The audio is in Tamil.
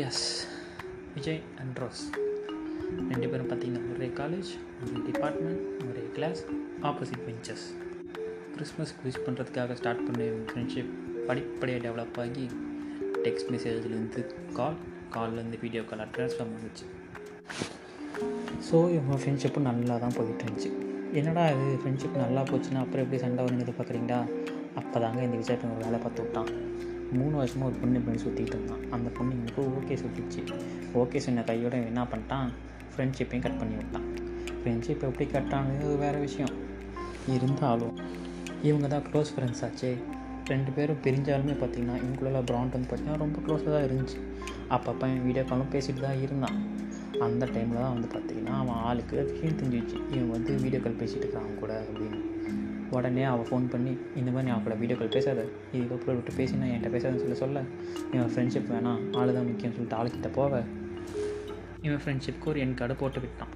எஸ் விஜய் அண்ட் ரோஸ் ரெண்டு பேரும் பார்த்தீங்கன்னா ஒரே காலேஜ் ஒரே டிபார்ட்மெண்ட் ஒரே class opposite benches Christmas wish பண்ணுறதுக்காக ஸ்டார்ட் பண்ண ஃப்ரெண்ட்ஷிப் படிப்படியாக டெவலப் ஆகி டெக்ஸ்ட் மெசேஜ்லேருந்து கால் கால்லேருந்து வீடியோ கால் ட்ரான்ஸ்ஃபார்ம் வந்துச்சு ஸோ இவங்க ஃப்ரெண்ட்ஷிப்பும் நல்லா தான் போயிட்டு இருந்துச்சு. என்னடா இது ஃப்ரெண்ட்ஷிப் நல்லா போச்சுன்னா அப்புறம் எப்படி சண்டை வரும்னு எதிர்பார்க்குறீங்களா அப்போ தாங்க இந்த விஜய் வேலை பார்த்து விட்டான். மூணு வருஷமாக ஒரு பொண்ணு பண்ணி சுற்றிட்டு இருந்தான். அந்த பொண்ணு ஓகே சுற்றிச்சு ஓகே சொன்ன கையோட என்ன பண்ணிட்டான்? ஃப்ரெண்ட்ஷிப்பையும் கட் பண்ணி விட்டான். ஃப்ரெண்ட்ஷிப் எப்படி கட் ஆனது வேறு விஷயம். இருந்தாலும் இவங்க தான் க்ளோஸ் ஃப்ரெண்ட்ஸ் ஆச்சே. ரெண்டு பேரும் பிரிஞ்சாலுமே பார்த்திங்கன்னா இவங்களுள்ள ப்ராண்ட் வந்து பார்த்திங்கன்னா ரொம்ப க்ளோஸாக தான் இருந்துச்சு. அப்பப்போ என் வீடியோ காலும் பேசிட்டு தான் இருந்தான். அந்த டைமில் தான் வந்து பார்த்திங்கன்னா அவன் ஆளுக்கு விஷயம் தெரிஞ்சிச்சு இவன் வந்து வீடியோ கால் பேசிகிட்டு இருக்கான் கூட அப்படின்னு. உடனே அவள் ஃபோன் பண்ணி இந்த மாதிரி நீ அவளை கூட வீடியோ கால் பேசாத. இதுக்கப்புறம் விட்டு பேசினா என்கிட்ட பேசாதுன்னு சொல்லி சொல்ல. இவன் ஃப்ரெண்ட்ஷிப் வேணாம் ஆள் தான் முக்கியம்னு சொல்லிட்டு ஆளுக்கிட்ட போக இவன் ஃப்ரெண்ட்ஷிப்க்கு ஒரு என் கடை போட்டு விட்டான்.